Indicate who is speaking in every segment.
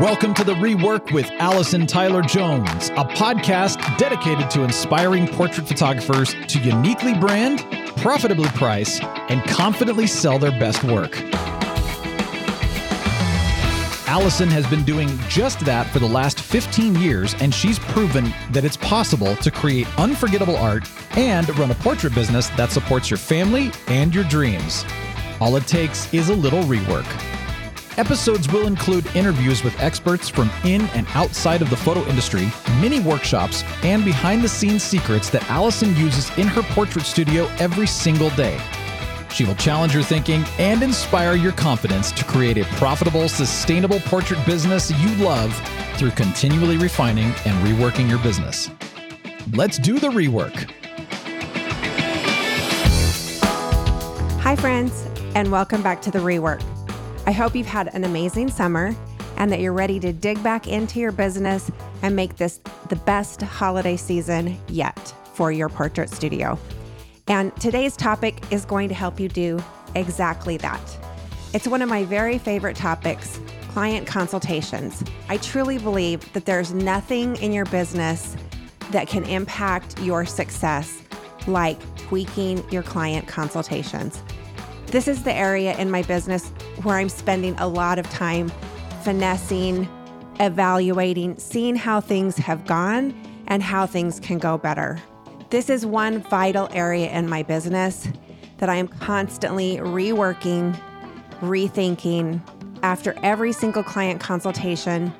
Speaker 1: Welcome to the Rework with Allison Tyler Jones, a podcast dedicated to inspiring portrait photographers to uniquely brand, profitably price, and confidently sell their best work. Allison has been doing just that for the last 15 years, and she's proven that it's possible to create unforgettable art and run a portrait business that supports your family and your dreams. All it takes is a little rework. Episodes will include interviews with experts from in and outside of the photo industry, mini workshops, and behind the scenes secrets that Allison uses in her portrait studio every single day. She will challenge your thinking and inspire your confidence to create a profitable, sustainable portrait business you love through continually refining and reworking your business. Let's do the rework.
Speaker 2: Hi, friends, and welcome back to The Rework. I hope you've had an amazing summer and that you're ready to dig back into your business and make this the best holiday season yet for your portrait studio. And today's topic is going to help you do exactly that. It's one of my very favorite topics client consultations. I truly believe that there's nothing in your business that can impact your success like tweaking your client consultations. This is the area in my business where I'm spending a lot of time finessing, evaluating, seeing how things have gone and how things can go better. This is one vital area in my business that I am constantly reworking, rethinking. After every single client consultation,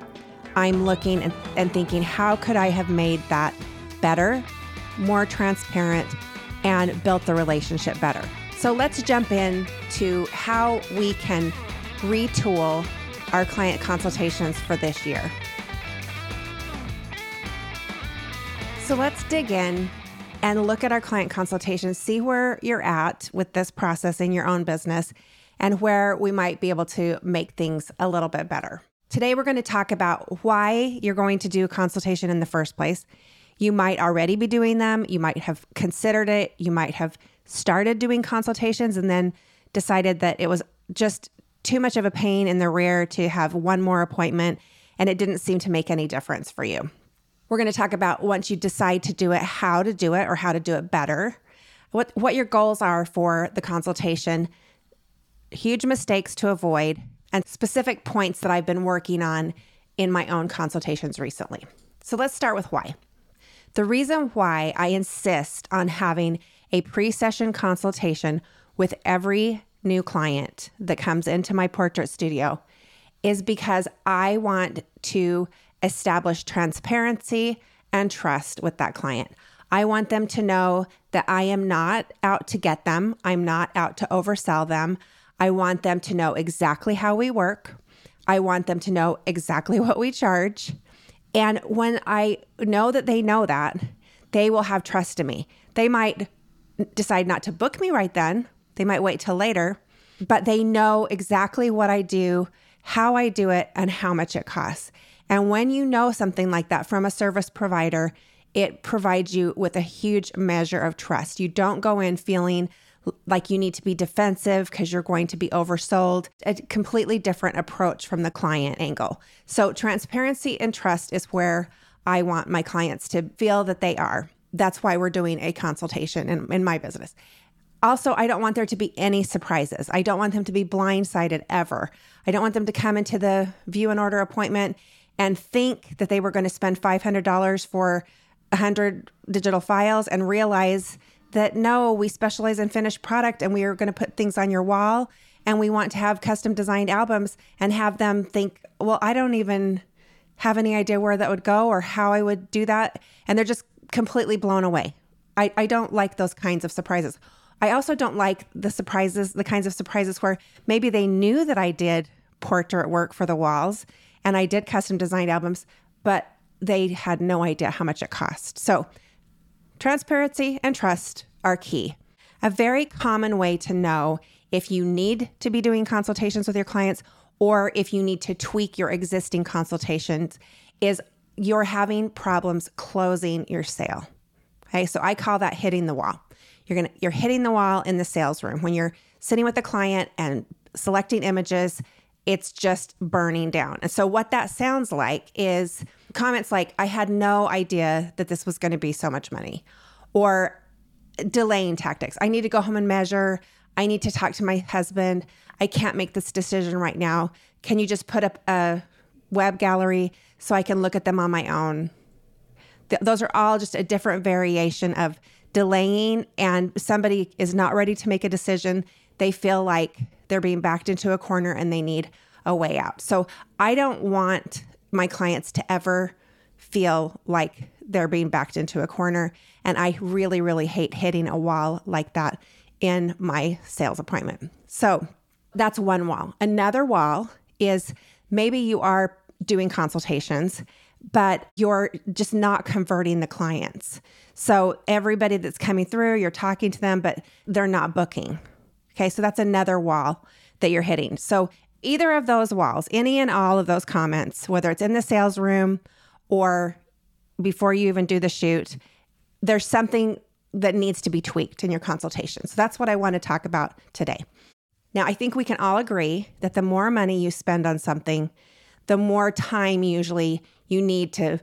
Speaker 2: I'm looking and, and thinking, how could I have made that better, more transparent, and built the relationship better? So let's jump in to how we can retool our client consultations for this year. So let's dig in and look at our client consultations, see where you're at with this process in your own business and where we might be able to make things a little bit better. Today, we're going to talk about why you're going to do consultation in the first place. You might already be doing them, you might have considered it, you might have started doing consultations and then decided that it was just too much of a pain in the rear to have one more appointment and it didn't seem to make any difference for you. We're going to talk about once you decide to do it, how to do it or how to do it better, what, what your goals are for the consultation, huge mistakes to avoid, and specific points that I've been working on in my own consultations recently. So let's start with why. The reason why I insist on having a pre session consultation with every new client that comes into my portrait studio is because I want to establish transparency and trust with that client. I want them to know that I am not out to get them, I'm not out to oversell them. I want them to know exactly how we work. I want them to know exactly what we charge. And when I know that they know that, they will have trust in me. They might decide not to book me right then. They might wait till later, but they know exactly what I do, how I do it, and how much it costs. And when you know something like that from a service provider, it provides you with a huge measure of trust. You don't go in feeling like you need to be defensive because you're going to be oversold. A completely different approach from the client angle. So, transparency and trust is where I want my clients to feel that they are that's why we're doing a consultation in, in my business. Also, I don't want there to be any surprises. I don't want them to be blindsided ever. I don't want them to come into the view and order appointment and think that they were going to spend $500 for 100 digital files and realize that no, we specialize in finished product and we are going to put things on your wall and we want to have custom designed albums and have them think, well, I don't even have any idea where that would go or how I would do that. And they're just completely blown away. I, I don't like those kinds of surprises. I also don't like the surprises, the kinds of surprises where maybe they knew that I did portrait work for the walls and I did custom designed albums, but they had no idea how much it cost. So, transparency and trust are key. A very common way to know if you need to be doing consultations with your clients or if you need to tweak your existing consultations is you're having problems closing your sale. Okay, so I call that hitting the wall. You're gonna you're hitting the wall in the sales room when you're sitting with the client and selecting images it's just burning down. And so, what that sounds like is comments like, I had no idea that this was going to be so much money, or delaying tactics. I need to go home and measure. I need to talk to my husband. I can't make this decision right now. Can you just put up a web gallery so I can look at them on my own? Th- those are all just a different variation of delaying, and somebody is not ready to make a decision. They feel like they're being backed into a corner and they need a way out. So I don't want my clients to ever feel like they're being backed into a corner. And I really, really hate hitting a wall like that in my sales appointment. So that's one wall. Another wall is maybe you are doing consultations, but you're just not converting the clients. So everybody that's coming through, you're talking to them, but they're not booking. Okay, so that's another wall that you're hitting. So either of those walls, any and all of those comments, whether it's in the sales room or before you even do the shoot, there's something that needs to be tweaked in your consultation. So that's what I want to talk about today. Now, I think we can all agree that the more money you spend on something, the more time usually you need to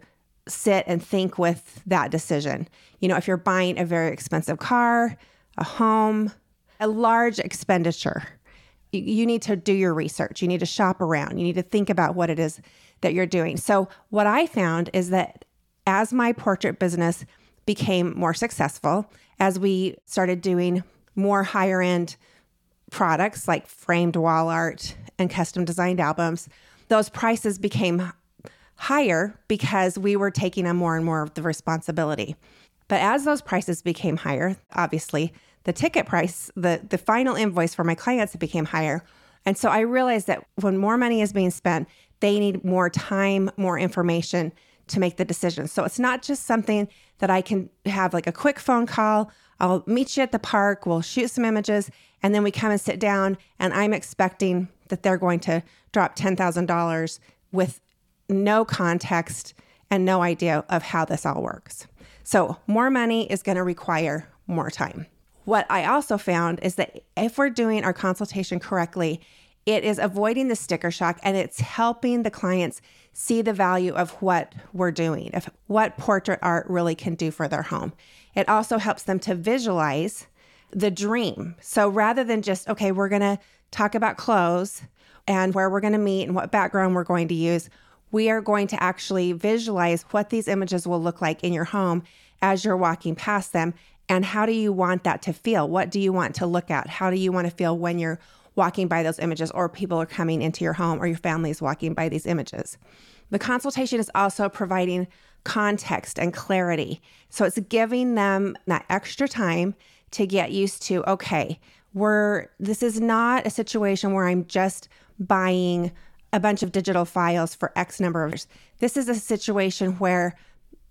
Speaker 2: sit and think with that decision. You know, if you're buying a very expensive car, a home, a large expenditure, you, need to do your research. You need to shop around. You need to think about what it is that you're doing. So, what I found is that as my portrait business became more successful, as we started doing more higher end products like framed wall art and custom designed albums, those prices became higher because we were taking on more and more of the responsibility. But as those prices became higher, obviously, the ticket price, the, the final invoice for my clients became higher. And so I realized that when more money is being spent, they need more time, more information to make the decision. So it's not just something that I can have like a quick phone call. I'll meet you at the park, we'll shoot some images, and then we come and sit down. And I'm expecting that they're going to drop $10,000 with no context and no idea of how this all works. So, more money is going to require more time. What I also found is that if we're doing our consultation correctly, it is avoiding the sticker shock and it's helping the clients see the value of what we're doing, of what portrait art really can do for their home. It also helps them to visualize the dream. So rather than just, okay, we're going to talk about clothes and where we're going to meet and what background we're going to use, we are going to actually visualize what these images will look like in your home as you're walking past them. And how do you want that to feel? What do you want to look at? How do you want to feel when you're walking by those images or people are coming into your home or your family is walking by these images? The consultation is also providing context and clarity. So it's giving them that extra time to get used to, okay, we're this is not a situation where I'm just buying a bunch of digital files for X number of years. This is a situation where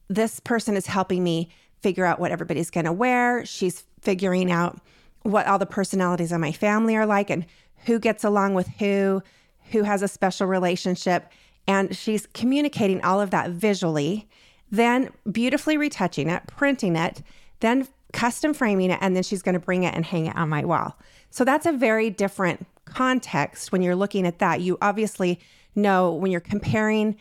Speaker 2: this person is helping me figure out what everybody's going to wear. She's figuring out what all the personalities of my family are like and who gets along with who, who has a special relationship. And she's communicating all of that visually, then beautifully retouching it, printing it, then custom framing it, and then she's going to bring it and hang it on my wall. So that's a very different context when you're looking at that. You obviously know when you're comparing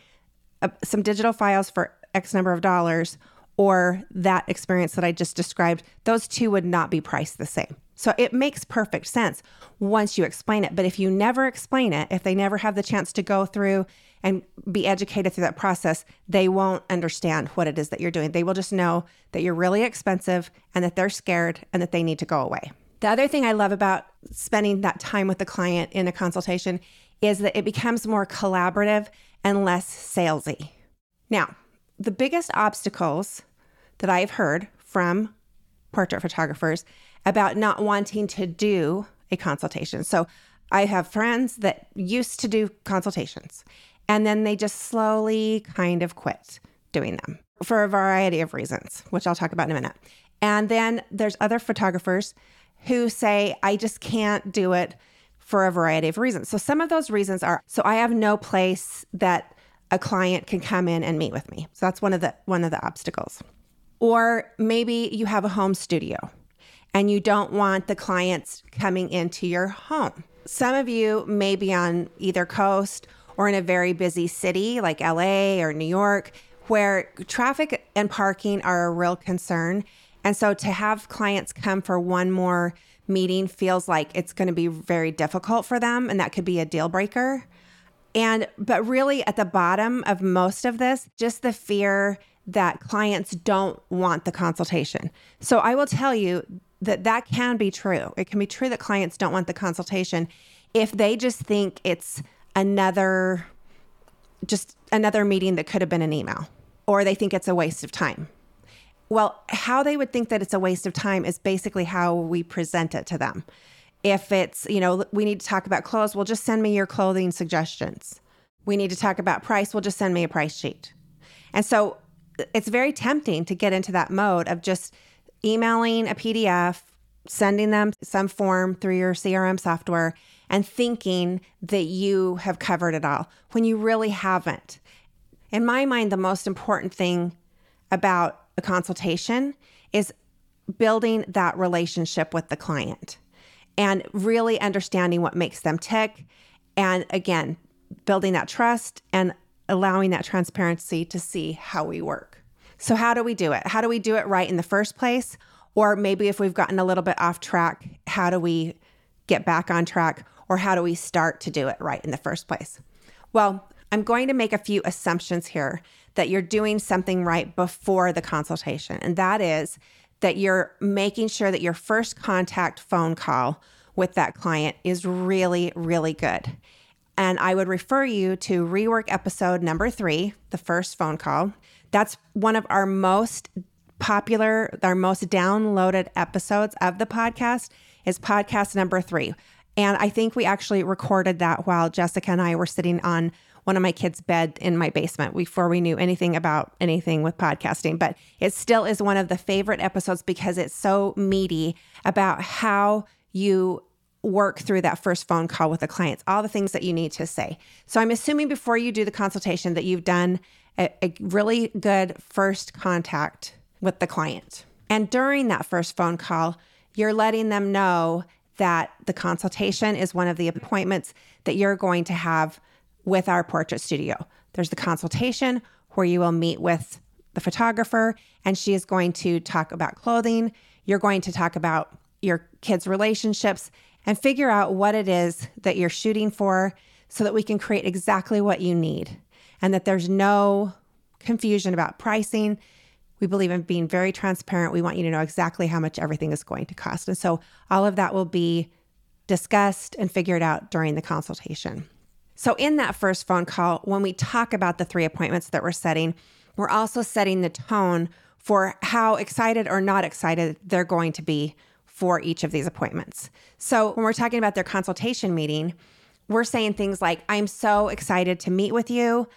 Speaker 2: uh, some digital files for X number of dollars or that experience that I just described, those two would not be priced the same. So it makes perfect sense once you explain it. But if you never explain it, if they never have the chance to go through and be educated through that process, they won't understand what it is that you're doing. They will just know that you're really expensive and that they're scared and that they need to go away. The other thing I love about spending that time with the client in a consultation is that it becomes more collaborative and less salesy. Now, the biggest obstacles that I've heard from portrait photographers about not wanting to do a consultation. So I have friends that used to do consultations and then they just slowly kind of quit doing them for a variety of reasons, which I'll talk about in a minute. And then there's other photographers who say, I just can't do it for a variety of reasons. So some of those reasons are so I have no place that a client can come in and meet with me. So that's one of the one of the obstacles. Or maybe you have a home studio and you don't want the clients coming into your home. some of you may be on either coast or in a very busy city like LA or New York where traffic and parking are a real concern. And so to have clients come for one more meeting feels like it's going to be very difficult for them and that could be a deal breaker. And but really at the bottom of most of this, just the fear that clients don't want the consultation. So I will tell you that that can be true. It can be true that clients don't want the consultation if they just think it's another just another meeting that could have been an email or they think it's a waste of time. Well, how they would think that it's a waste of time is basically how we present it to them. If it's, you know, we need to talk about clothes, well, just send me your clothing suggestions. We need to talk about price, well, just send me a price sheet. And so it's very tempting to get into that mode of just emailing a PDF, sending them some form through your CRM software, and thinking that you have covered it all when you really haven't. In my mind, the most important thing about a consultation is building that relationship with the client and really understanding what makes them tick. And again, building that trust and allowing that transparency to see how we work. So, how do we do it? How do we do it right in the first place? Or maybe if we've gotten a little bit off track, how do we get back on track? Or how do we start to do it right in the first place? Well, I'm going to make a few assumptions here that you're doing something right before the consultation. And that is that you're making sure that your first contact phone call with that client is really, really good. And I would refer you to rework episode number three, the first phone call. That's one of our most popular, our most downloaded episodes of the podcast is podcast number three. And I think we actually recorded that while Jessica and I were sitting on one of my kids' bed in my basement before we knew anything about anything with podcasting. But it still is one of the favorite episodes because it's so meaty about how you work through that first phone call with the clients, all the things that you need to say. So I'm assuming before you do the consultation that you've done a, a really good first contact with the client. And during that first phone call, you're letting them know that the consultation is one of the appointments that you're going to have with our portrait studio. There's the consultation where you will meet with the photographer and she is going to talk about clothing. You're going to talk about your kids' relationships and figure out what it is that you're shooting for so that we can create exactly what you need and that there's no confusion about pricing. We believe in being very transparent. We want you to know exactly how much everything is going to cost. And so all of that will be discussed and figured out during the consultation. So, in that first phone call, when we talk about the three appointments that we're setting, we're also setting the tone for how excited or not excited they're going to be for each of these appointments. So, when we're talking about their consultation meeting, we're saying things like, I'm so excited to meet with you.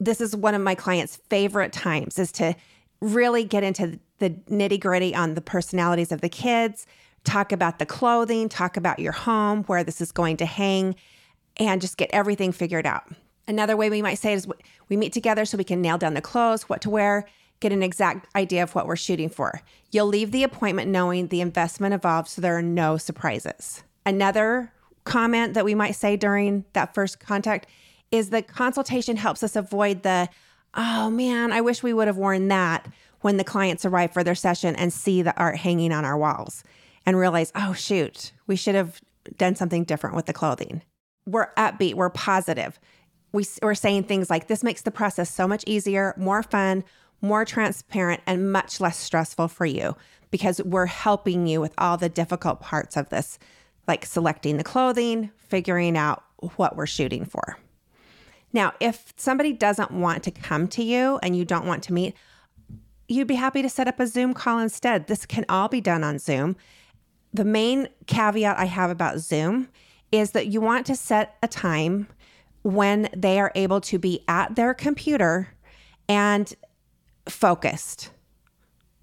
Speaker 2: This is one of my clients' favorite times is to really get into the nitty gritty on the personalities of the kids, talk about the clothing, talk about your home, where this is going to hang, and just get everything figured out. Another way we might say is we meet together so we can nail down the clothes, what to wear, get an exact idea of what we're shooting for. You'll leave the appointment knowing the investment involved so there are no surprises. Another comment that we might say during that first contact is the consultation helps us avoid the, oh man, I wish we would have worn that when the clients arrive for their session and see the art hanging on our walls and realize, oh shoot, we should have done something different with the clothing we're upbeat, we're positive. We, we're saying things like this makes the process so much easier, more fun, more transparent, and much less stressful for you because we're helping you with all the difficult parts of this, like selecting the clothing, figuring out what we're shooting for. Now, if somebody doesn't want to come to you and you don't want to meet, you'd be happy to set up a Zoom call instead. This can all be done on Zoom. The main caveat I have about Zoom is that you want to set a time when they are able to be at their computer and focused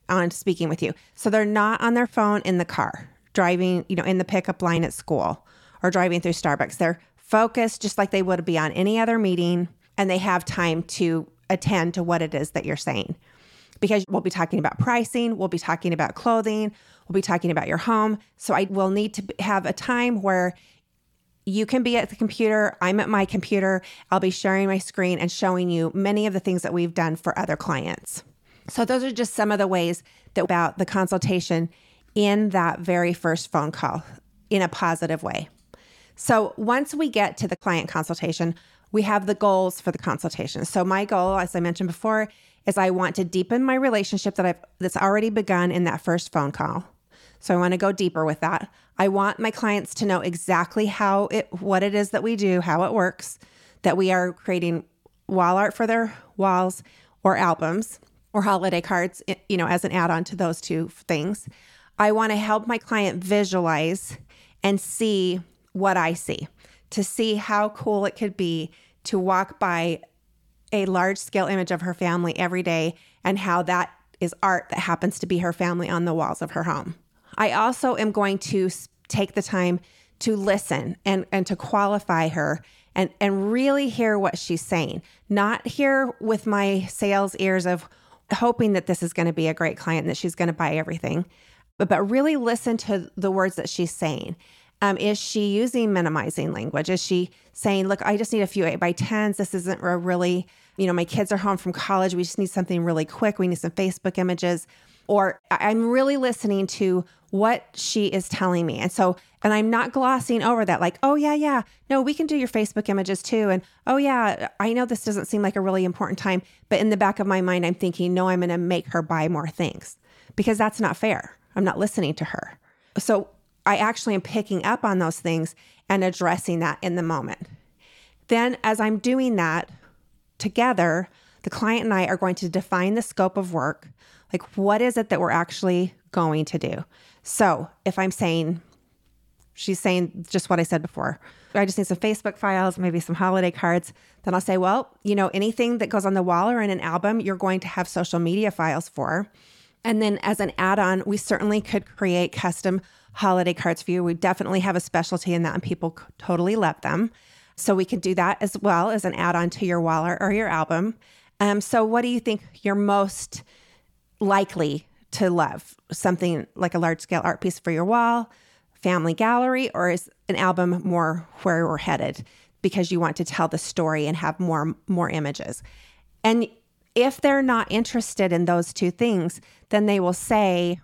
Speaker 2: on speaking with you. So they're not on their phone in the car, driving, you know, in the pickup line at school or driving through Starbucks. They're focused just like they would be on any other meeting and they have time to attend to what it is that you're saying. Because we'll be talking about pricing, we'll be talking about clothing, we'll be talking about your home. So I will need to have a time where you can be at the computer. I'm at my computer. I'll be sharing my screen and showing you many of the things that we've done for other clients. So, those are just some of the ways that about the consultation in that very first phone call in a positive way. So, once we get to the client consultation, we have the goals for the consultation. So, my goal, as I mentioned before, is I want to deepen my relationship that I've that's already begun in that first phone call. So I want to go deeper with that. I want my clients to know exactly how it what it is that we do, how it works, that we are creating wall art for their walls or albums or holiday cards, you know, as an add-on to those two things. I want to help my client visualize and see what I see, to see how cool it could be to walk by a large scale image of her family every day and how that is art that happens to be her family on the walls of her home. I also am going to take the time to listen and, and to qualify her and, and really hear what she's saying, not hear with my sales ears of hoping that this is going to be a great client that she's going to buy everything, but, but really listen to the words that she's saying. Um, is she using minimizing language? Is she saying, look, I just need a few eight by tens. This isn't a really, you know, my kids are home from college. We just need something really quick. We need some Facebook images. Or I'm really listening to what she is telling me. And so, and I'm not glossing over that, like, oh, yeah, yeah, no, we can do your Facebook images too. And oh, yeah, I know this doesn't seem like a really important time. But in the back of my mind, I'm thinking, no, I'm going to make her buy more things because that's not fair. I'm not listening to her. So I actually am picking up on those things and addressing that in the moment. Then, as I'm doing that together, the client and I are going to define the scope of work. Like, what is it that we're actually going to do? So if I'm saying, she's saying just what I said before, I just need some Facebook files, maybe some holiday cards, then I'll say, well, you know, anything that goes on the wall or in an album, you're going to have social media files for. And then as an add on, we certainly could create custom holiday cards for you. We definitely have a specialty in that, and people totally love them. So we can do that as well as an add on to your wall or, or your album. Um, so, what do you think you're most likely to love? Something like a large scale art piece for your wall, family gallery, or is an album more where we're headed because you want to tell the story and have more more images? And if they're not interested in those two things, then they will say,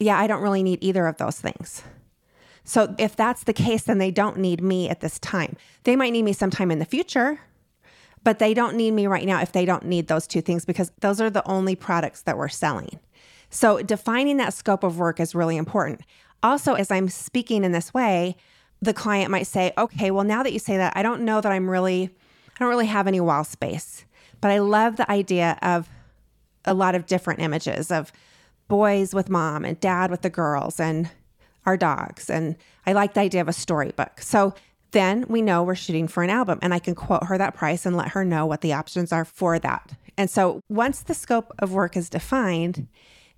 Speaker 2: "Yeah, I don't really need either of those things." So if that's the case, then they don't need me at this time. They might need me sometime in the future, but they don't need me right now if they don't need those two things because those are the only products that we're selling. So, defining that scope of work is really important. Also, as I'm speaking in this way, the client might say, okay, well, now that you say that, I don't know that I'm really, I don't really have any wall space, but I love the idea of a lot of different images of boys with mom and dad with the girls and our dogs. And I like the idea of a storybook. So then we know we're shooting for an album and I can quote her that price and let her know what the options are for that. And so once the scope of work is defined,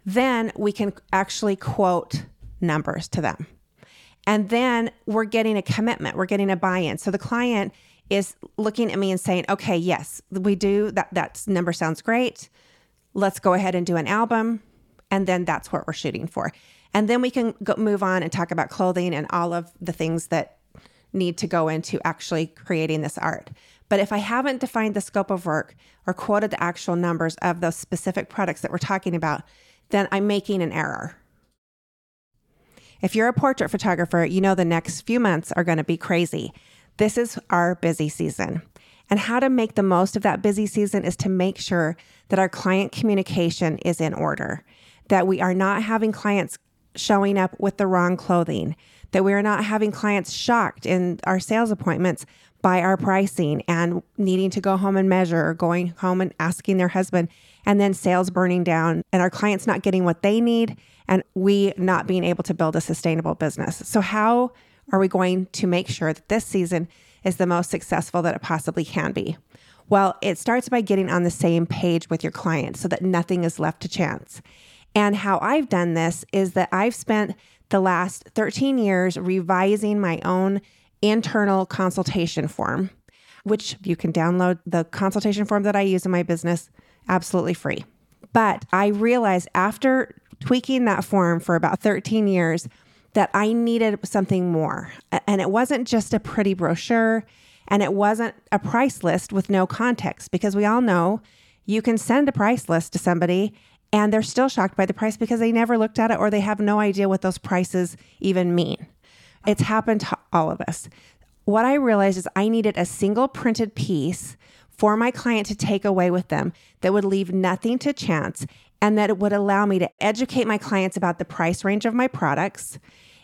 Speaker 2: then we can actually quote numbers to them. And then we're getting a commitment, we're getting a buy in. So the client is looking at me and saying, okay, yes, we do that. That number sounds great. Let's go ahead and do an album. And then that's what we're shooting for. And then we can go, move on and talk about clothing and all of the things that need to go into actually creating this art. But if I haven't defined the scope of work or quoted the actual numbers of those specific products that we're talking about, then I'm making an error. If you're a portrait photographer, you know the next few months are going to be crazy. This is our busy season. And how to make the most of that busy season is to make sure that our client communication is in order, that we are not having clients showing up with the wrong clothing, that we are not having clients shocked in our sales appointments by our pricing and needing to go home and measure or going home and asking their husband and then sales burning down and our clients not getting what they need and we not being able to build a sustainable business. So how are we going to make sure that this season is the most successful that it possibly can be? Well, it starts by getting on the same page with your client so that nothing is left to chance. And how I've done this is that I've spent the last 13 years revising my own internal consultation form, which you can download the consultation form that I use in my business absolutely free. But I realized after tweaking that form for about 13 years that I needed something more. And it wasn't just a pretty brochure and it wasn't a price list with no context because we all know you can send a price list to somebody and they're still shocked by the price because they never looked at it or they have no idea what those prices even mean. It's happened to all of us. What I realized is I needed a single printed piece for my client to take away with them that would leave nothing to chance and that it would allow me to educate my clients about the price range of my products.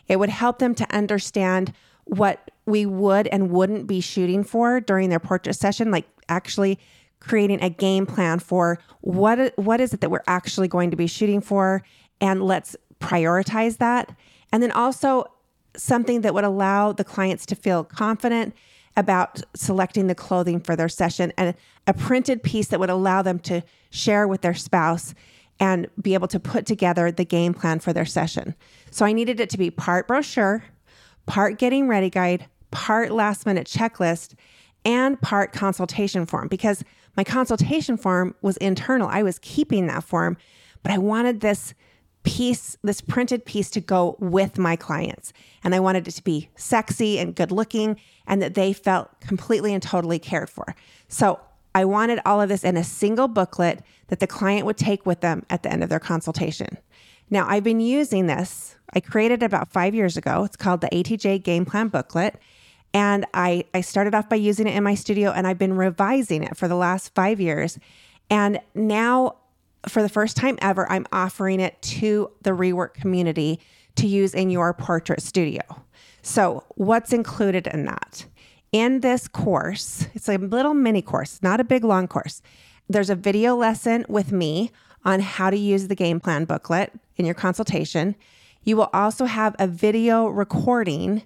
Speaker 2: It would help them to understand what we would and wouldn't be shooting for during their portrait session, like actually creating a game plan for what what is it that we're actually going to be shooting for and let's prioritize that. And then also something that would allow the clients to feel confident about selecting the clothing for their session and a printed piece that would allow them to share with their spouse and be able to put together the game plan for their session. So I needed it to be part brochure, part getting ready guide, part last minute checklist, and part consultation form because my consultation form was internal. I was keeping that form, but I wanted this piece, this printed piece to go with my clients. And I wanted it to be sexy and good looking and that they felt completely and totally cared for. So I wanted all of this in a single booklet that the client would take with them at the end of their consultation. Now, I've been using this. I created it about five years ago. It's called the ATJ Game Plan Booklet. And I, I started off by using it in my studio and I've been revising it for the last five years. And now, for the first time ever, I'm offering it to the rework community to use in your portrait studio. So, what's included in that? In this course, it's a little mini course, not a big long course. There's a video lesson with me on how to use the game plan booklet in your consultation. You will also have a video recording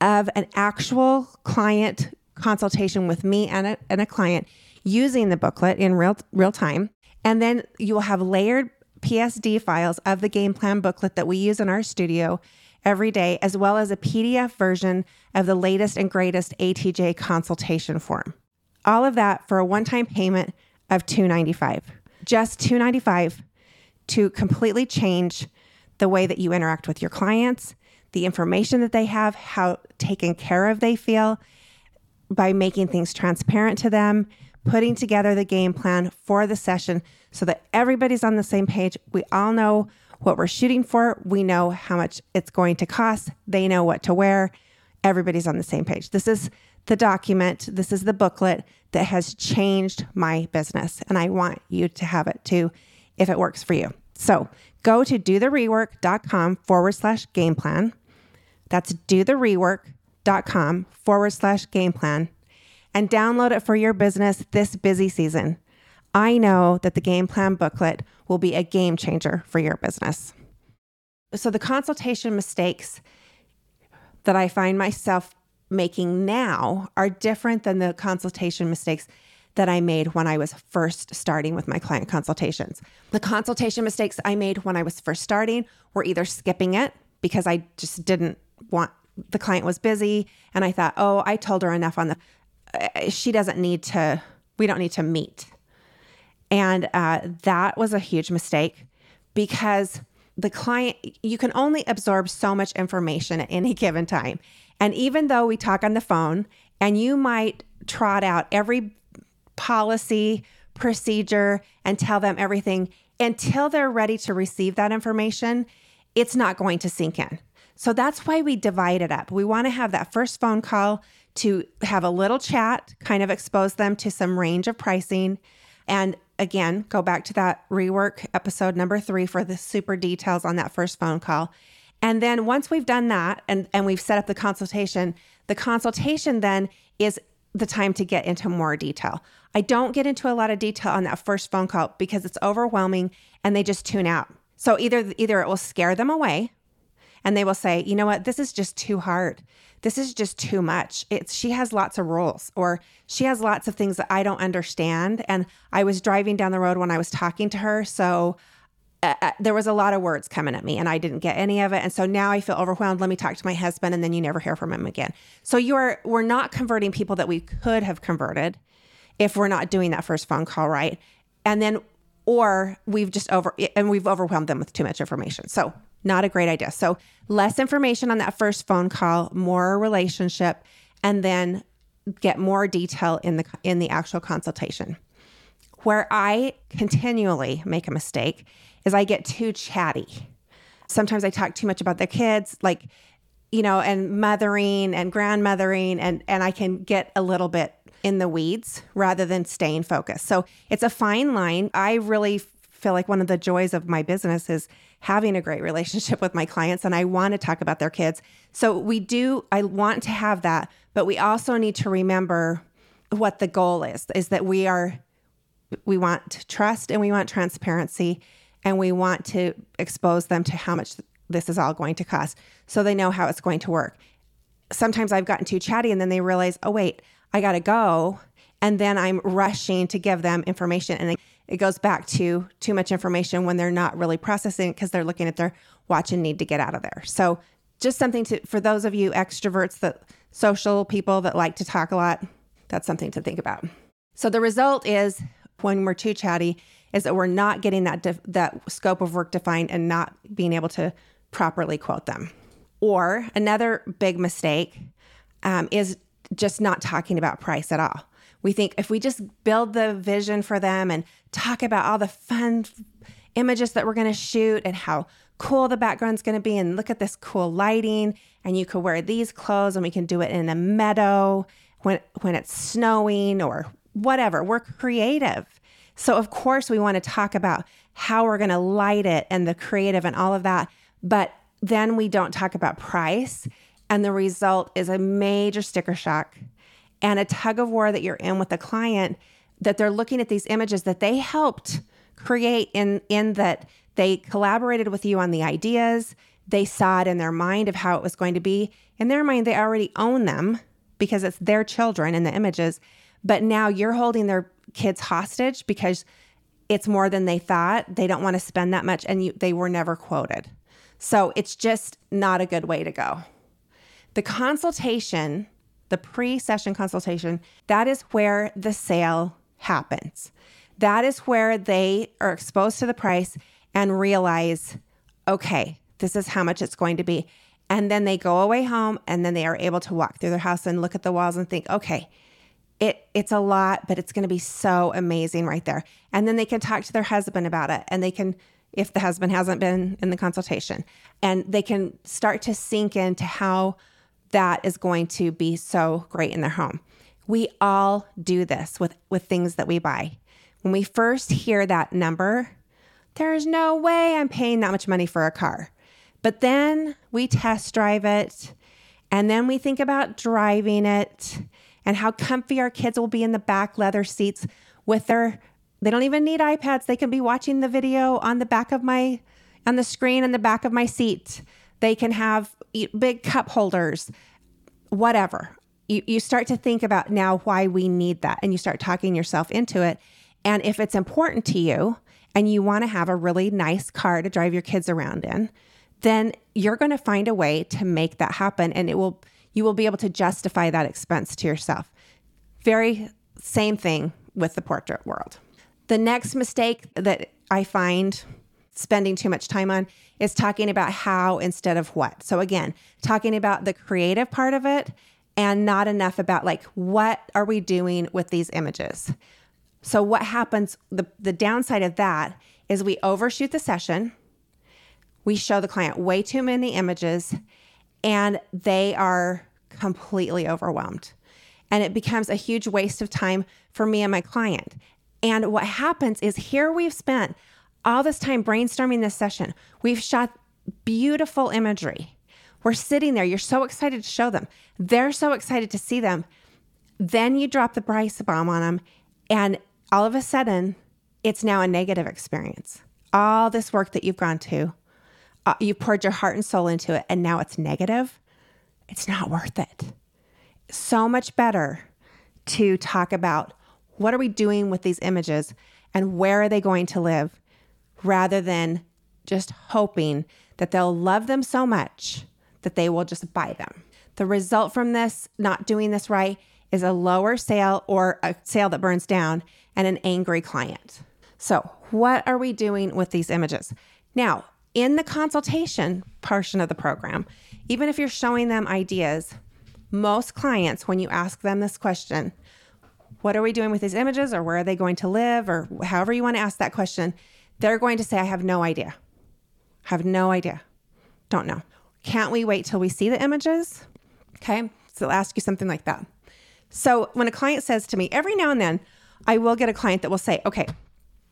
Speaker 2: of an actual client consultation with me and a, and a client using the booklet in real real time. And then you will have layered PSD files of the game plan booklet that we use in our studio every day, as well as a PDF version of the latest and greatest ATJ consultation form. All of that for a one-time payment of 295. Just 295 to completely change the way that you interact with your clients, the information that they have, how taken care of they feel by making things transparent to them, putting together the game plan for the session so that everybody's on the same page. We all know what we're shooting for. We know how much it's going to cost. They know what to wear. Everybody's on the same page. This is the document, this is the booklet that has changed my business. And I want you to have it too if it works for you. So go to dotherework.com forward slash game plan. That's dotherework.com forward slash game plan and download it for your business this busy season. I know that the game plan booklet will be a game changer for your business. So, the consultation mistakes that I find myself making now are different than the consultation mistakes that I made when I was first starting with my client consultations. The consultation mistakes I made when I was first starting were either skipping it because I just didn't want the client was busy and I thought, "Oh, I told her enough on the she doesn't need to we don't need to meet." And uh, that was a huge mistake because the client, you can only absorb so much information at any given time. And even though we talk on the phone and you might trot out every policy, procedure, and tell them everything until they're ready to receive that information, it's not going to sink in. So that's why we divide it up. We want to have that first phone call to have a little chat, kind of expose them to some range of pricing. And again, go back to that rework episode number three for the super details on that first phone call. And then once we've done that and, and we've set up the consultation, the consultation then is the time to get into more detail. I don't get into a lot of detail on that first phone call because it's overwhelming and they just tune out. So either either it will scare them away and they will say, "You know what? This is just too hard this is just too much. It's she has lots of rules or she has lots of things that I don't understand. And I was driving down the road when I was talking to her. So uh, uh, there was a lot of words coming at me and I didn't get any of it. And so now I feel overwhelmed. Let me talk to my husband and then you never hear from him again. So you are, we're not converting people that we could have converted if we're not doing that first phone call right. And then, or we've just over, and we've overwhelmed them with too much information. So Not a great idea. So, less information on that first phone call, more relationship, and then get more detail in the in the actual consultation. Where I continually make a mistake is I get too chatty. Sometimes I talk too much about their kids, like you know, and mothering and grandmothering and and I can get a little bit in the weeds rather than staying focused. So, it's a fine line. I really feel like one of the joys of my business is having a great relationship with my clients and I want to talk about their kids. So we do I want to have that, but we also need to remember what the goal is is that we are we want trust and we want transparency and we want to expose them to how much this is all going to cost so they know how it's going to work. Sometimes I've gotten too chatty and then they realize, "Oh wait, I got to go." And then I'm rushing to give them information and it goes back to too much information when they're not really processing because they're looking at their watch and need to get out of there. So just something to for those of you extroverts that social people that like to talk a lot, that's something to think about. So the result is when we're too chatty is that we're not getting that def- that scope of work defined and not being able to properly quote them. Or another big mistake um, is just not talking about price at all. We think if we just build the vision for them and talk about all the fun images that we're going to shoot and how cool the background's going to be and look at this cool lighting and you could wear these clothes and we can do it in a meadow when when it's snowing or whatever. We're creative. So of course we want to talk about how we're going to light it and the creative and all of that, but then we don't talk about price and the result is a major sticker shock and a tug of war that you're in with the client that they're looking at these images that they helped create in in that they collaborated with you on the ideas. They saw it in their mind of how it was going to be. In their mind they already own them because it's their children in the images. But now you're holding their kids hostage because it's more than they thought. They don't want to spend that much and you, they were never quoted. So it's just not a good way to go. The consultation the pre session consultation, that is where the sale happens. That is where they are exposed to the price and realize, okay, this is how much it's going to be. And then they go away home and then they are able to walk through their house and look at the walls and think, okay, it it's a lot, but it's going to be so amazing right there. And then they can talk to their husband about it and they can if the husband hasn't been in the consultation and they can start to sink into how that is going to be so great in their home. We all do this with, with things that we buy. When we first hear that number, there's no way I'm paying that much money for a car. But then we test drive it, and then we think about driving it and how comfy our kids will be in the back leather seats with their they don't even need iPads. They can be watching the video on the back of my on the screen in the back of my seat. They can have big cup holders, whatever. You, you start to think about now why we need that and you start talking yourself into it. And if it's important to you and you want to have a really nice car to drive your kids around in, then you're going to find a way to make that happen and it will you will be able to justify that expense to yourself. Very same thing with the portrait world. The next mistake that I find spending too much time on is talking about how instead of what. So again, talking about the creative part of it and not enough about like what are we doing with these images. So what happens the the downside of that is we overshoot the session. We show the client way too many images and they are completely overwhelmed. And it becomes a huge waste of time for me and my client. And what happens is here we've spent all this time brainstorming this session. We've shot beautiful imagery. We're sitting there. You're so excited to show them. They're so excited to see them. Then you drop the price bomb on them, and all of a sudden, it's now a negative experience. All this work that you've gone to, uh, you poured your heart and soul into it, and now it's negative. It's not worth it. So much better to talk about what are we doing with these images and where are they going to live rather than just hoping that they'll love them so much that they will just buy them. The result from this, not doing this right, is a lower sale or a sale that burns down and an angry client. So, what are we doing with these images? Now, in the consultation portion of the program, even if you're showing them ideas, most clients, when you ask them this question, what are we doing with these images or where are they going to live or however you want to ask that question, they're going to say, I have no idea. Have no idea. Don't know. Can't we wait till we see the images? Okay. So they'll ask you something like that. So when a client says to me, every now and then, I will get a client that will say, okay,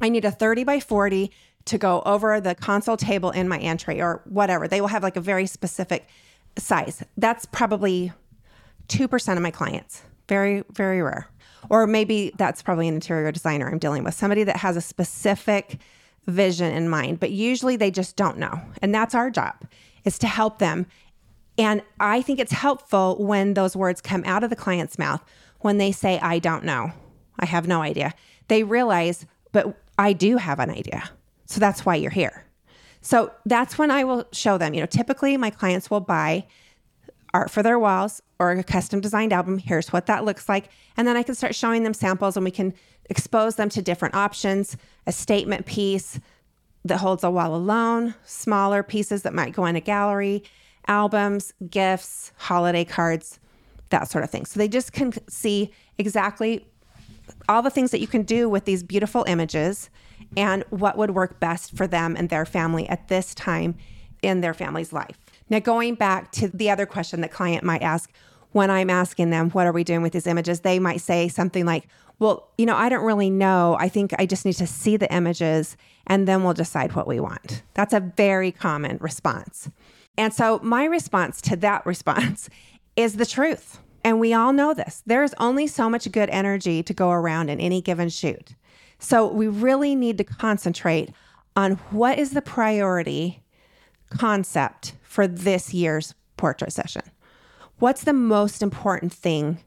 Speaker 2: I need a 30 by 40 to go over the console table in my entry or whatever. They will have like a very specific size. That's probably 2% of my clients. Very, very rare. Or maybe that's probably an interior designer I'm dealing with, somebody that has a specific vision in mind, but usually they just don't know. And that's our job is to help them. And I think it's helpful when those words come out of the client's mouth when they say, I don't know. I have no idea. They realize, but I do have an idea. So that's why you're here. So that's when I will show them. You know, typically my clients will buy art for their walls or a custom designed album. Here's what that looks like. And then I can start showing them samples and we can expose them to different options a statement piece that holds a wall alone, smaller pieces that might go in a gallery, albums, gifts, holiday cards, that sort of thing. So they just can see exactly all the things that you can do with these beautiful images and what would work best for them and their family at this time in their family's life. Now, going back to the other question that client might ask when I'm asking them, what are we doing with these images? They might say something like, well, you know, I don't really know. I think I just need to see the images and then we'll decide what we want. That's a very common response. And so my response to that response is the truth. And we all know this. There is only so much good energy to go around in any given shoot. So we really need to concentrate on what is the priority concept for this year's portrait session. What's the most important thing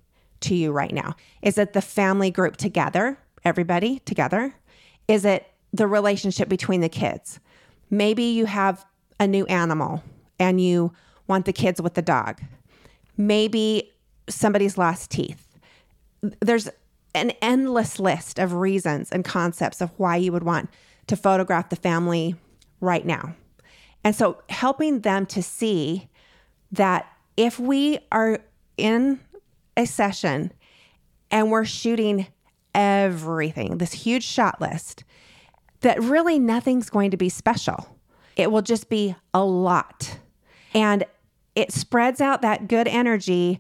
Speaker 2: to you right now? Is it the family group together, everybody together? Is it the relationship between the kids? Maybe you have a new animal and you want the kids with the dog. Maybe somebody's lost teeth. There's an endless list of reasons and concepts of why you would want to photograph the family right now. And so helping them to see that if we are in a session and we're shooting everything, this huge shot list, that really nothing's going to be special. It will just be a lot. And it spreads out that good energy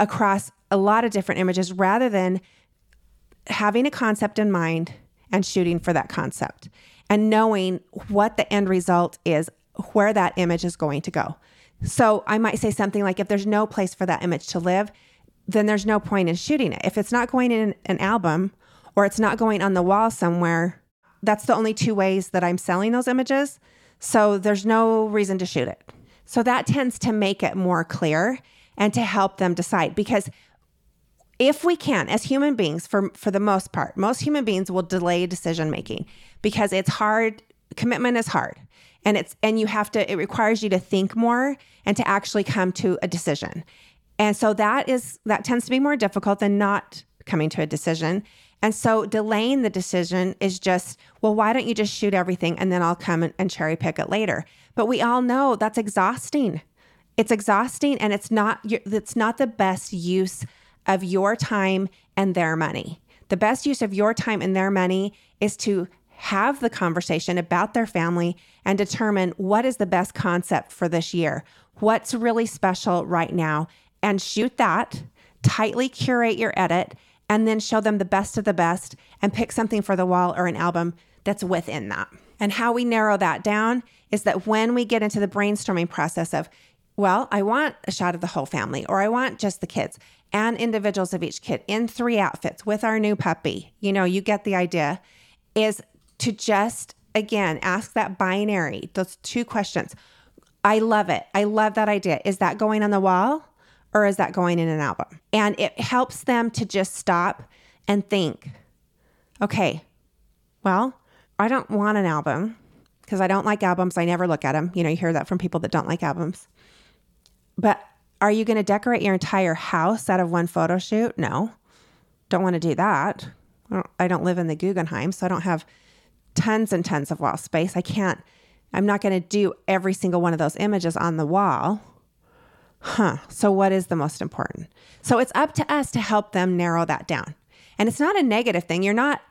Speaker 2: across a lot of different images rather than having a concept in mind and shooting for that concept and knowing what the end result is, where that image is going to go. So I might say something like if there's no place for that image to live, then there's no point in shooting it. If it's not going in an album or it's not going on the wall somewhere, that's the only two ways that I'm selling those images. So there's no reason to shoot it. So that tends to make it more clear and to help them decide because if we can as human beings for for the most part most human beings will delay decision making because it's hard commitment is hard and it's and you have to it requires you to think more and to actually come to a decision. And so that is that tends to be more difficult than not coming to a decision. And so delaying the decision is just well why don't you just shoot everything and then i'll come and, cherry pick it later? But we all know that's exhausting. It's exhausting and it's not it's not the best use of your time and their money. The best use of your time and their money is to have the conversation about their family and determine what is the best concept for this year. What's really special right now and shoot that, tightly curate your edit and then show them the best of the best and pick something for the wall or an album that's within that. And how we narrow that down is that when we get into the brainstorming process of, well, I want a shot of the whole family or I want just the kids and individuals of each kid in three outfits with our new puppy. You know, you get the idea, is to just, again, ask that binary, those two questions. I love it. I love that idea. Is that going on the wall or is that going in an album? And it helps them to just stop and think, okay, well, I don't want an album because I don't like albums. I never look at them. You know, you hear that from people that don't like albums. But are you going to decorate your entire house out of one photo shoot? No. Don't want to do that. I don't, live in the Guggenheim, so I don't have tons and tons of wall space. I can't I'm not going to do every single one of those images on the wall. Huh. So, what is the most important? So, it's up to us to help them narrow that down. And it's not a negative thing. You're not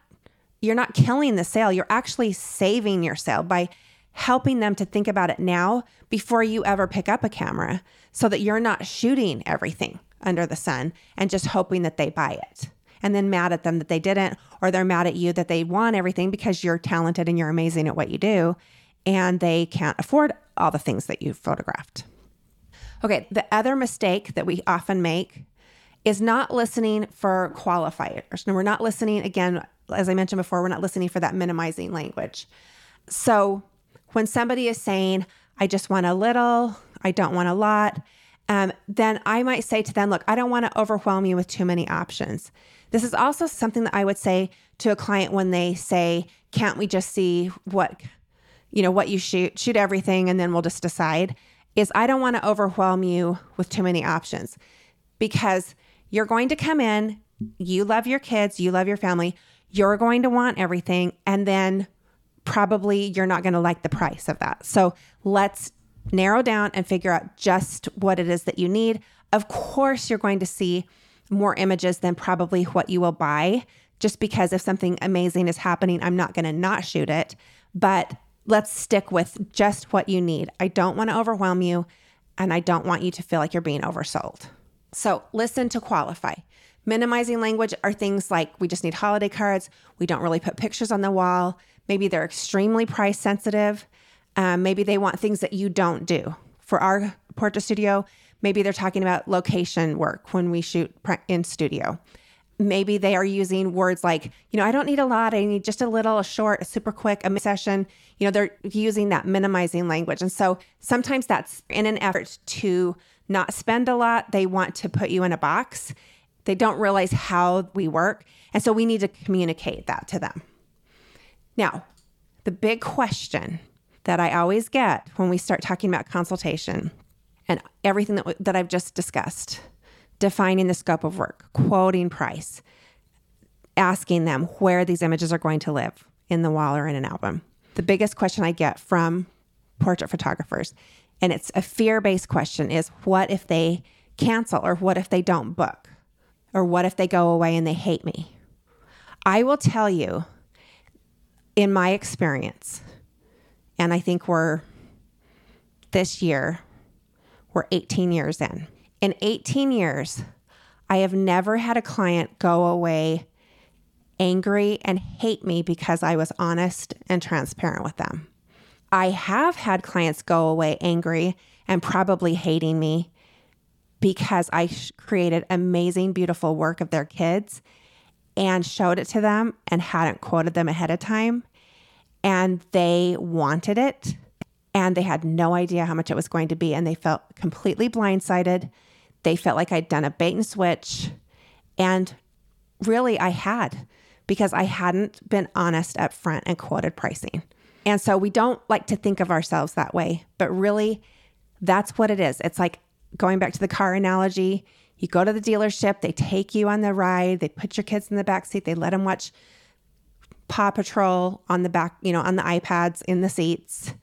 Speaker 2: you're not killing the sale. You're actually saving your sale by helping them to think about it now before you ever pick up a camera so that you're not shooting everything under the sun and just hoping that they buy it and then mad at them that they didn't or they're mad at you that they want everything because you're talented and you're amazing at what you do and they can't afford all the things that you photographed. Okay, the other mistake that we often make is not listening for qualifiers. And we're not listening, again, as I mentioned before, we're not listening for that minimizing language. So when somebody is saying, I just want a little, I don't want a lot, um, then I might say to them, Look, I don't want to overwhelm you with too many options. This is also something that I would say to a client when they say, Can't we just see what, you know, what you shoot, shoot everything, and then we'll just decide? Is I don't want to overwhelm you with too many options because you're going to come in, you love your kids, you love your family, you're going to want everything, and then probably you're not going to like the price of that. So let's narrow down and figure out just what it is that you need. Of course, you're going to see more images than probably what you will buy, just because if something amazing is happening, I'm not going to not shoot it. But let's stick with just what you need. I don't want to overwhelm you, and I don't want you to feel like you're being oversold. So listen to qualify. Minimizing language are things like we just need holiday cards. We don't really put pictures on the wall. Maybe they're extremely price sensitive. Um, maybe they want things that you don't do. For our portrait studio, maybe they're talking about location work when we shoot in studio. Maybe they are using words like, you know, I don't need a lot. I need just a little, a short, a super quick, a session. You know, they're using that minimizing language. And so sometimes that's in an effort to not spend a lot. They want to put you in a box. They don't realize how we work. And so we need to communicate that to them. Now, the big question that I always get when we start talking about consultation and everything that, that I've just discussed defining the scope of work, quoting price, asking them where these images are going to live in the wall or in an album. The biggest question I get from portrait photographers, and it's a fear based question, is what if they cancel or what if they don't book? Or what if they go away and they hate me? I will tell you, in my experience, and I think we're this year, we're 18 years in. In 18 years, I have never had a client go away angry and hate me because I was honest and transparent with them. I have had clients go away angry and probably hating me because I created amazing, beautiful work of their kids and showed it to them and hadn't quoted them ahead of time. And they wanted it and they had no idea how much it was going to be. And they felt completely blindsided. They felt like I'd done a bait and switch. And really, I had because I hadn't been honest up front and quoted pricing. And so we don't like to think of ourselves that way, but really, that's what it is. It's like going back to the car analogy, you go to the dealership, they take you on the ride, they put your kids in the back seat, they let them watch Paw Patrol on the back, you know, on the iPads in the seats.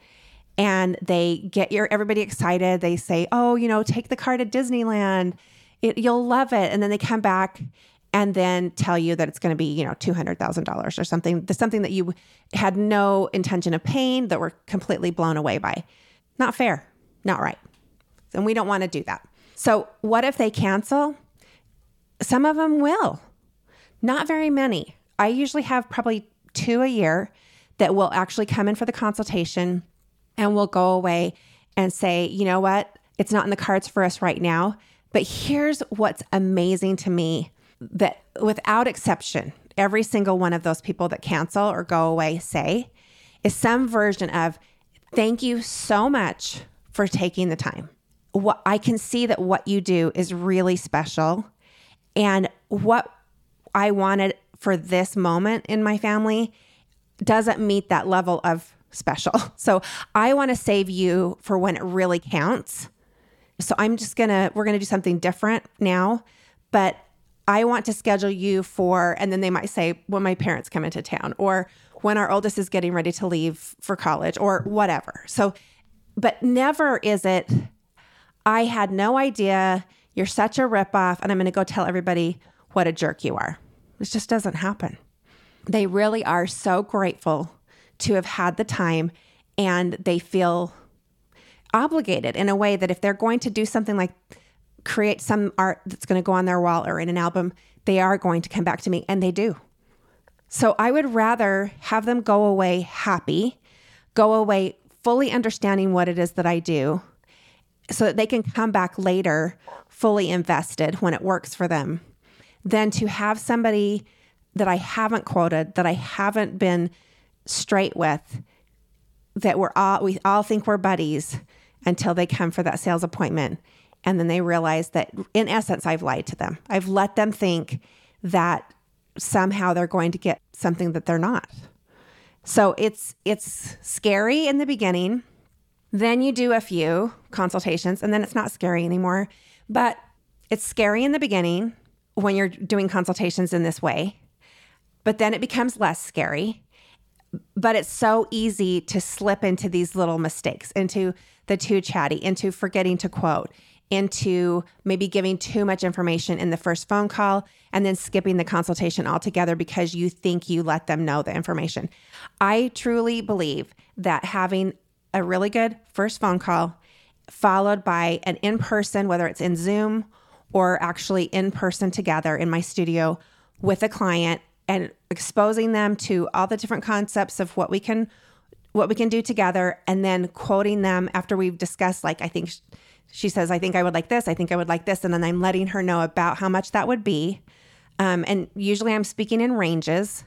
Speaker 2: And they get your everybody excited. They say, "Oh, you know, take the car to Disneyland. It, you'll love it." And then they come back and then tell you that it's going to be, you know, $200,000 or something, something that you had no intention of paying that were completely blown away by. Not fair, not right and we don't want to do that. So, what if they cancel? Some of them will, not very many. I usually have probably two a year that will actually come in for the consultation and will go away and say, you know what, it's not in the cards for us right now. But here's what's amazing to me that without exception, every single one of those people that cancel or go away say is some version of, thank you so much for taking the time what I can see that what you do is really special. And what I wanted for this moment in my family doesn't meet that level of special. So I want to save you for when it really counts. So I'm just going to, we're going to do something different now. But I want to schedule you for, and then they might say, when my parents come into town, or when our oldest is getting ready to leave for college, or whatever. So, but never is it, I had no idea. You're such a ripoff, and I'm going to go tell everybody what a jerk you are. It just doesn't happen. They really are so grateful to have had the time and they feel obligated in a way that if they're going to do something like create some art that's going to go on their wall or in an album, they are going to come back to me and they do. So I would rather have them go away happy, go away fully understanding what it is that I do so that they can come back later fully invested when it works for them than to have somebody that I haven't quoted, that I haven't been straight with, that we're all we all think we're buddies until they come for that sales appointment. And then they realize that in essence, I've lied to them. I've let them think that somehow they're going to get something that they're not. So it's it's scary in the beginning. Then you do a few consultations and then it's not scary anymore. But it's scary in the beginning when you're doing consultations in this way. But then it becomes less scary. But it's so easy to slip into these little mistakes, into the too chatty, into forgetting to quote, into maybe giving too much information in the first phone call and then skipping the consultation altogether because you think you let them know the information. I truly believe that having a really good first phone call followed by an in person, whether it's in Zoom or actually in person together in my studio with a client and exposing them to all the different concepts of what we can what we can do together and then quoting them after we've discussed like I think she says I think I would like this, I think I would like this and then I'm letting her know about how much that would be. Um, and usually I'm speaking in ranges.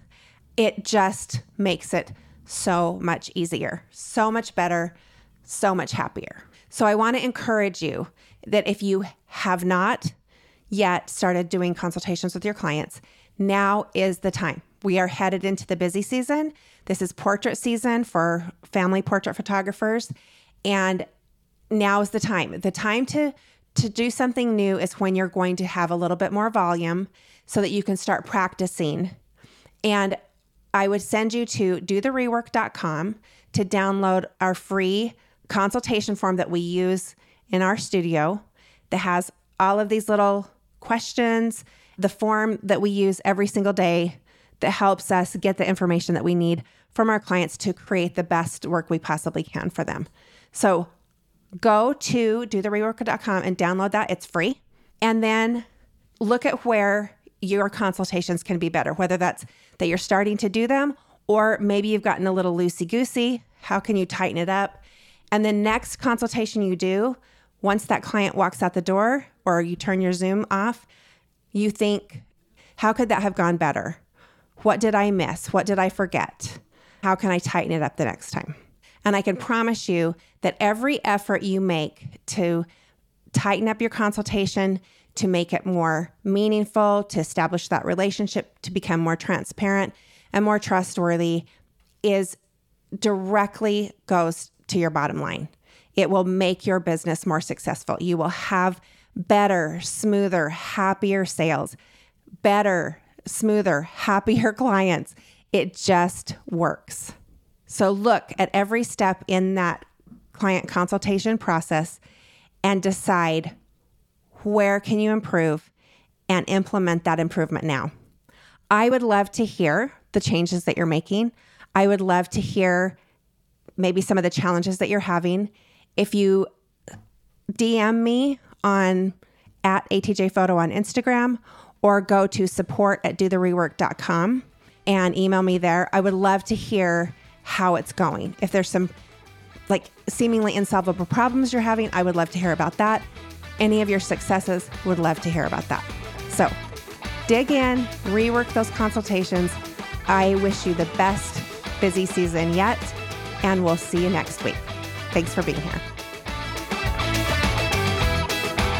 Speaker 2: It just makes it so much easier, so much better, so much happier. So I want to encourage you that if you have not yet started doing consultations with your clients, now is the time. We are headed into the busy season. This is portrait season for family portrait photographers. And now is the time. The time to to do something new is when you're going to have a little bit more volume so that you can start practicing. And I would send you to dotherework.com to download our free consultation form that we use in our studio that has all of these little questions, the form that we use every single day that helps us get the information that we need from our clients to create the best work we possibly can for them. So go to dotherework.com and download that. It's free. And then look at where your consultations can be better, whether that's that you're starting to do them or maybe you've gotten a little loosey goosey. How can you tighten it up? And the next consultation you do, once that client walks out the door or you turn your Zoom off, you think, how could that have gone better? What did I miss? What did I forget? How can I tighten it up the next time? And I can promise you that every effort you make to tighten up your consultation, to make it more meaningful, to establish that relationship, to become more transparent and more trustworthy is directly goes to your bottom line. It will make your business more successful. You will have better, smoother, happier sales, better, smoother, happier clients. It just works. So look at every step in that client consultation process and decide where can you improve and implement that improvement now. I would love to hear the changes that you're making. I would love to hear maybe some of the challenges that you're having. If you DM me on at ATJ Photo on Instagram or go to support at dotherework.com and email me there. I would love to hear how it's going. If there's some like seemingly insolvable problems you're having, I would love to hear about that. Any of your successes, would love to hear about that. So dig in, rework those consultations. I wish you the best busy season yet, and we'll see you next week. Thanks for being here.